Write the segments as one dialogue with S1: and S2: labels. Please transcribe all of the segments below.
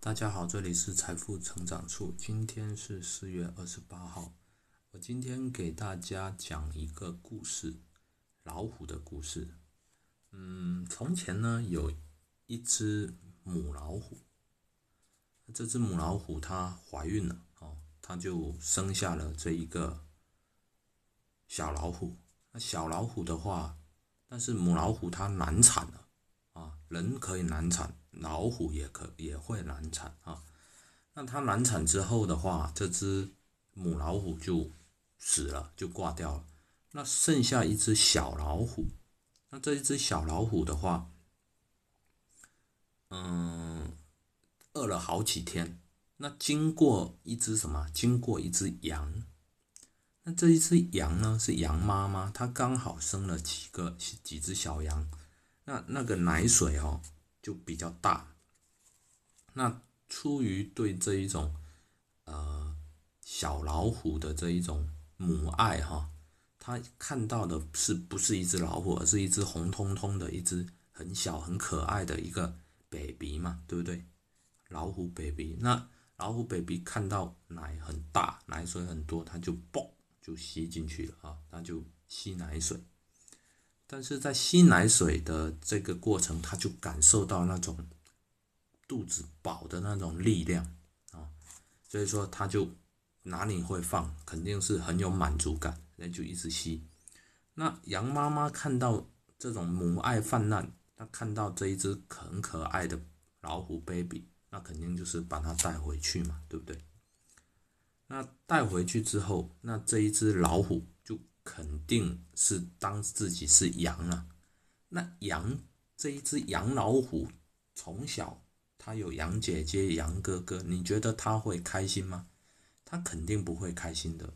S1: 大家好，这里是财富成长处。今天是四月二十八号，我今天给大家讲一个故事，老虎的故事。嗯，从前呢有一只母老虎，这只母老虎它怀孕了哦，它就生下了这一个小老虎。那小老虎的话，但是母老虎它难产了啊，人可以难产。老虎也可也会难产啊，那它难产之后的话，这只母老虎就死了，就挂掉了。那剩下一只小老虎，那这一只小老虎的话，嗯，饿了好几天。那经过一只什么？经过一只羊。那这一只羊呢，是羊妈妈，它刚好生了几个几只小羊。那那个奶水哦。就比较大，那出于对这一种呃小老虎的这一种母爱哈，他看到的是不是一只老虎，而是一只红彤彤的一只很小很可爱的一个 baby 嘛，对不对？老虎 baby，那老虎 baby 看到奶很大，奶水很多，它就嘣就吸进去了啊，它就吸奶水。但是在吸奶水的这个过程，他就感受到那种肚子饱的那种力量啊，所以说他就哪里会放，肯定是很有满足感，那就一直吸。那羊妈妈看到这种母爱泛滥，她看到这一只很可爱的老虎 baby，那肯定就是把它带回去嘛，对不对？那带回去之后，那这一只老虎。肯定是当自己是羊啊，那羊这一只羊老虎从小它有羊姐姐、羊哥哥，你觉得它会开心吗？它肯定不会开心的，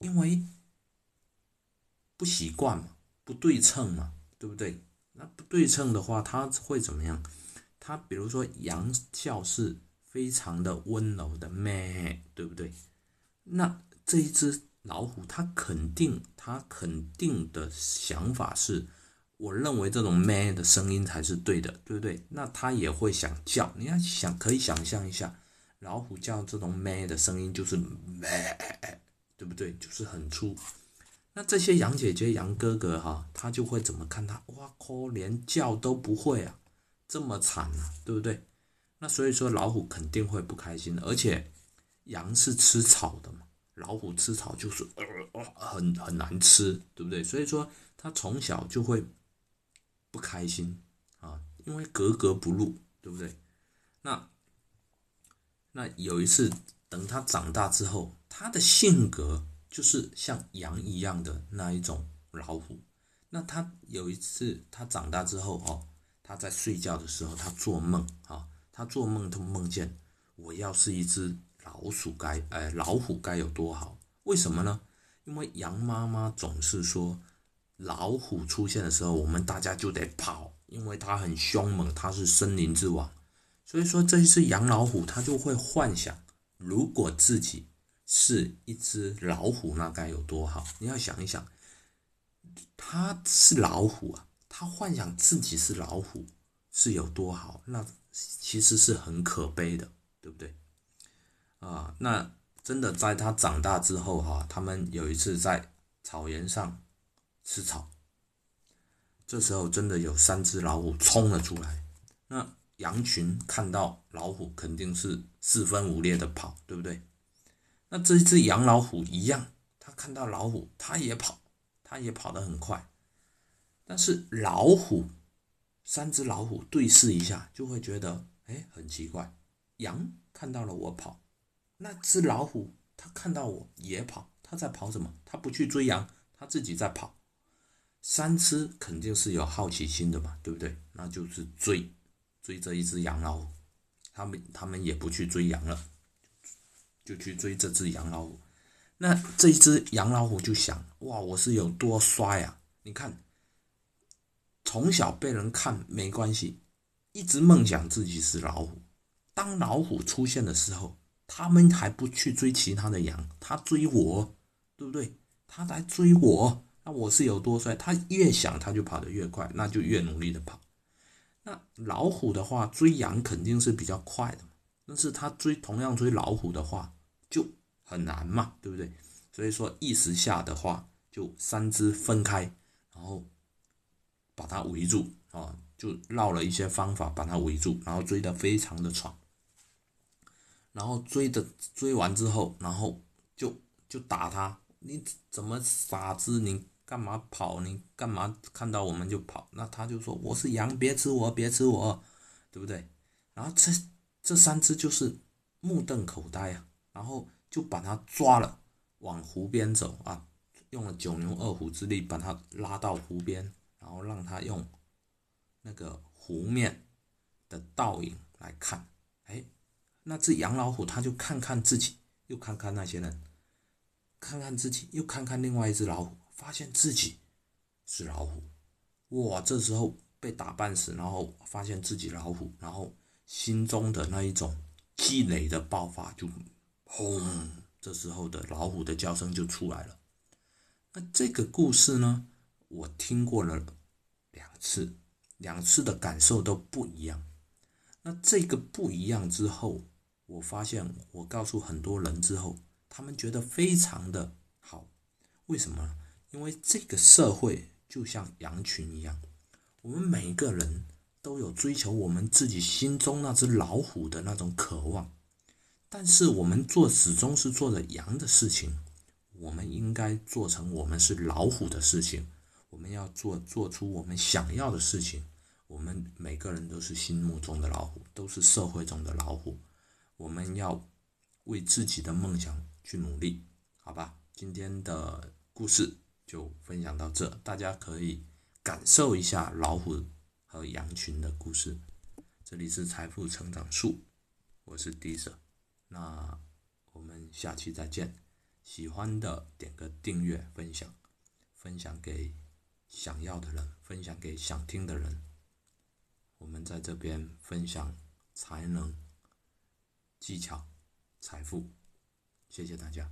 S1: 因为不习惯嘛，不对称嘛，对不对？那不对称的话，它会怎么样？它比如说羊叫是非常的温柔的咩，对不对？那这一只。老虎，它肯定，它肯定的想法是，我认为这种咩的声音才是对的，对不对？那它也会想叫，你要想，可以想象一下，老虎叫这种咩的声音就是咩，对不对？就是很粗。那这些羊姐姐、羊哥哥哈，他就会怎么看它？哇靠，连叫都不会啊，这么惨啊，对不对？那所以说，老虎肯定会不开心，而且羊是吃草的嘛。老虎吃草就是呃很很难吃，对不对？所以说他从小就会不开心啊，因为格格不入，对不对？那那有一次，等他长大之后，他的性格就是像羊一样的那一种老虎。那他有一次，他长大之后哦，他在睡觉的时候，他做梦啊，他做梦都梦见我要是一只。老鼠该，哎，老虎该有多好？为什么呢？因为羊妈妈总是说，老虎出现的时候，我们大家就得跑，因为它很凶猛，它是森林之王。所以说，这一只羊老虎，它就会幻想，如果自己是一只老虎，那该有多好？你要想一想，它是老虎啊，它幻想自己是老虎是有多好？那其实是很可悲的，对不对？啊，那真的在他长大之后哈，他们有一次在草原上吃草，这时候真的有三只老虎冲了出来，那羊群看到老虎肯定是四分五裂的跑，对不对？那这只羊老虎一样，它看到老虎，它也跑，它也跑得很快，但是老虎三只老虎对视一下，就会觉得哎很奇怪，羊看到了我跑。那只老虎，它看到我也跑，它在跑什么？它不去追羊，它自己在跑。三只肯定是有好奇心的嘛，对不对？那就是追，追这一只羊老虎。他们他们也不去追羊了，就去追这只羊老虎。那这一只羊老虎就想：哇，我是有多帅啊！你看，从小被人看没关系，一直梦想自己是老虎。当老虎出现的时候。他们还不去追其他的羊，他追我，对不对？他来追我，那我是有多帅？他越想，他就跑得越快，那就越努力的跑。那老虎的话，追羊肯定是比较快的，但是他追同样追老虎的话就很难嘛，对不对？所以说一时下的话，就三只分开，然后把它围住啊，就绕了一些方法把它围住，然后追得非常的爽。然后追的追完之后，然后就就打他，你怎么傻子？你干嘛跑？你干嘛看到我们就跑？那他就说我是羊，别吃我，别吃我，对不对？然后这这三只就是目瞪口呆啊，然后就把他抓了，往湖边走啊，用了九牛二虎之力把他拉到湖边，然后让他用那个湖面的倒影来看，哎。那只洋老虎，它就看看自己，又看看那些人，看看自己，又看看另外一只老虎，发现自己是老虎，哇！这时候被打半死，然后发现自己老虎，然后心中的那一种积累的爆发就轰，这时候的老虎的叫声就出来了。那这个故事呢，我听过了两次，两次的感受都不一样。那这个不一样之后。我发现，我告诉很多人之后，他们觉得非常的好。为什么？因为这个社会就像羊群一样，我们每一个人都有追求我们自己心中那只老虎的那种渴望，但是我们做始终是做着羊的事情。我们应该做成我们是老虎的事情，我们要做做出我们想要的事情。我们每个人都是心目中的老虎，都是社会中的老虎。我们要为自己的梦想去努力，好吧？今天的故事就分享到这，大家可以感受一下老虎和羊群的故事。这里是财富成长树，我是 D 舍，那我们下期再见。喜欢的点个订阅，分享，分享给想要的人，分享给想听的人。我们在这边分享才能。技巧，财富，谢谢大家。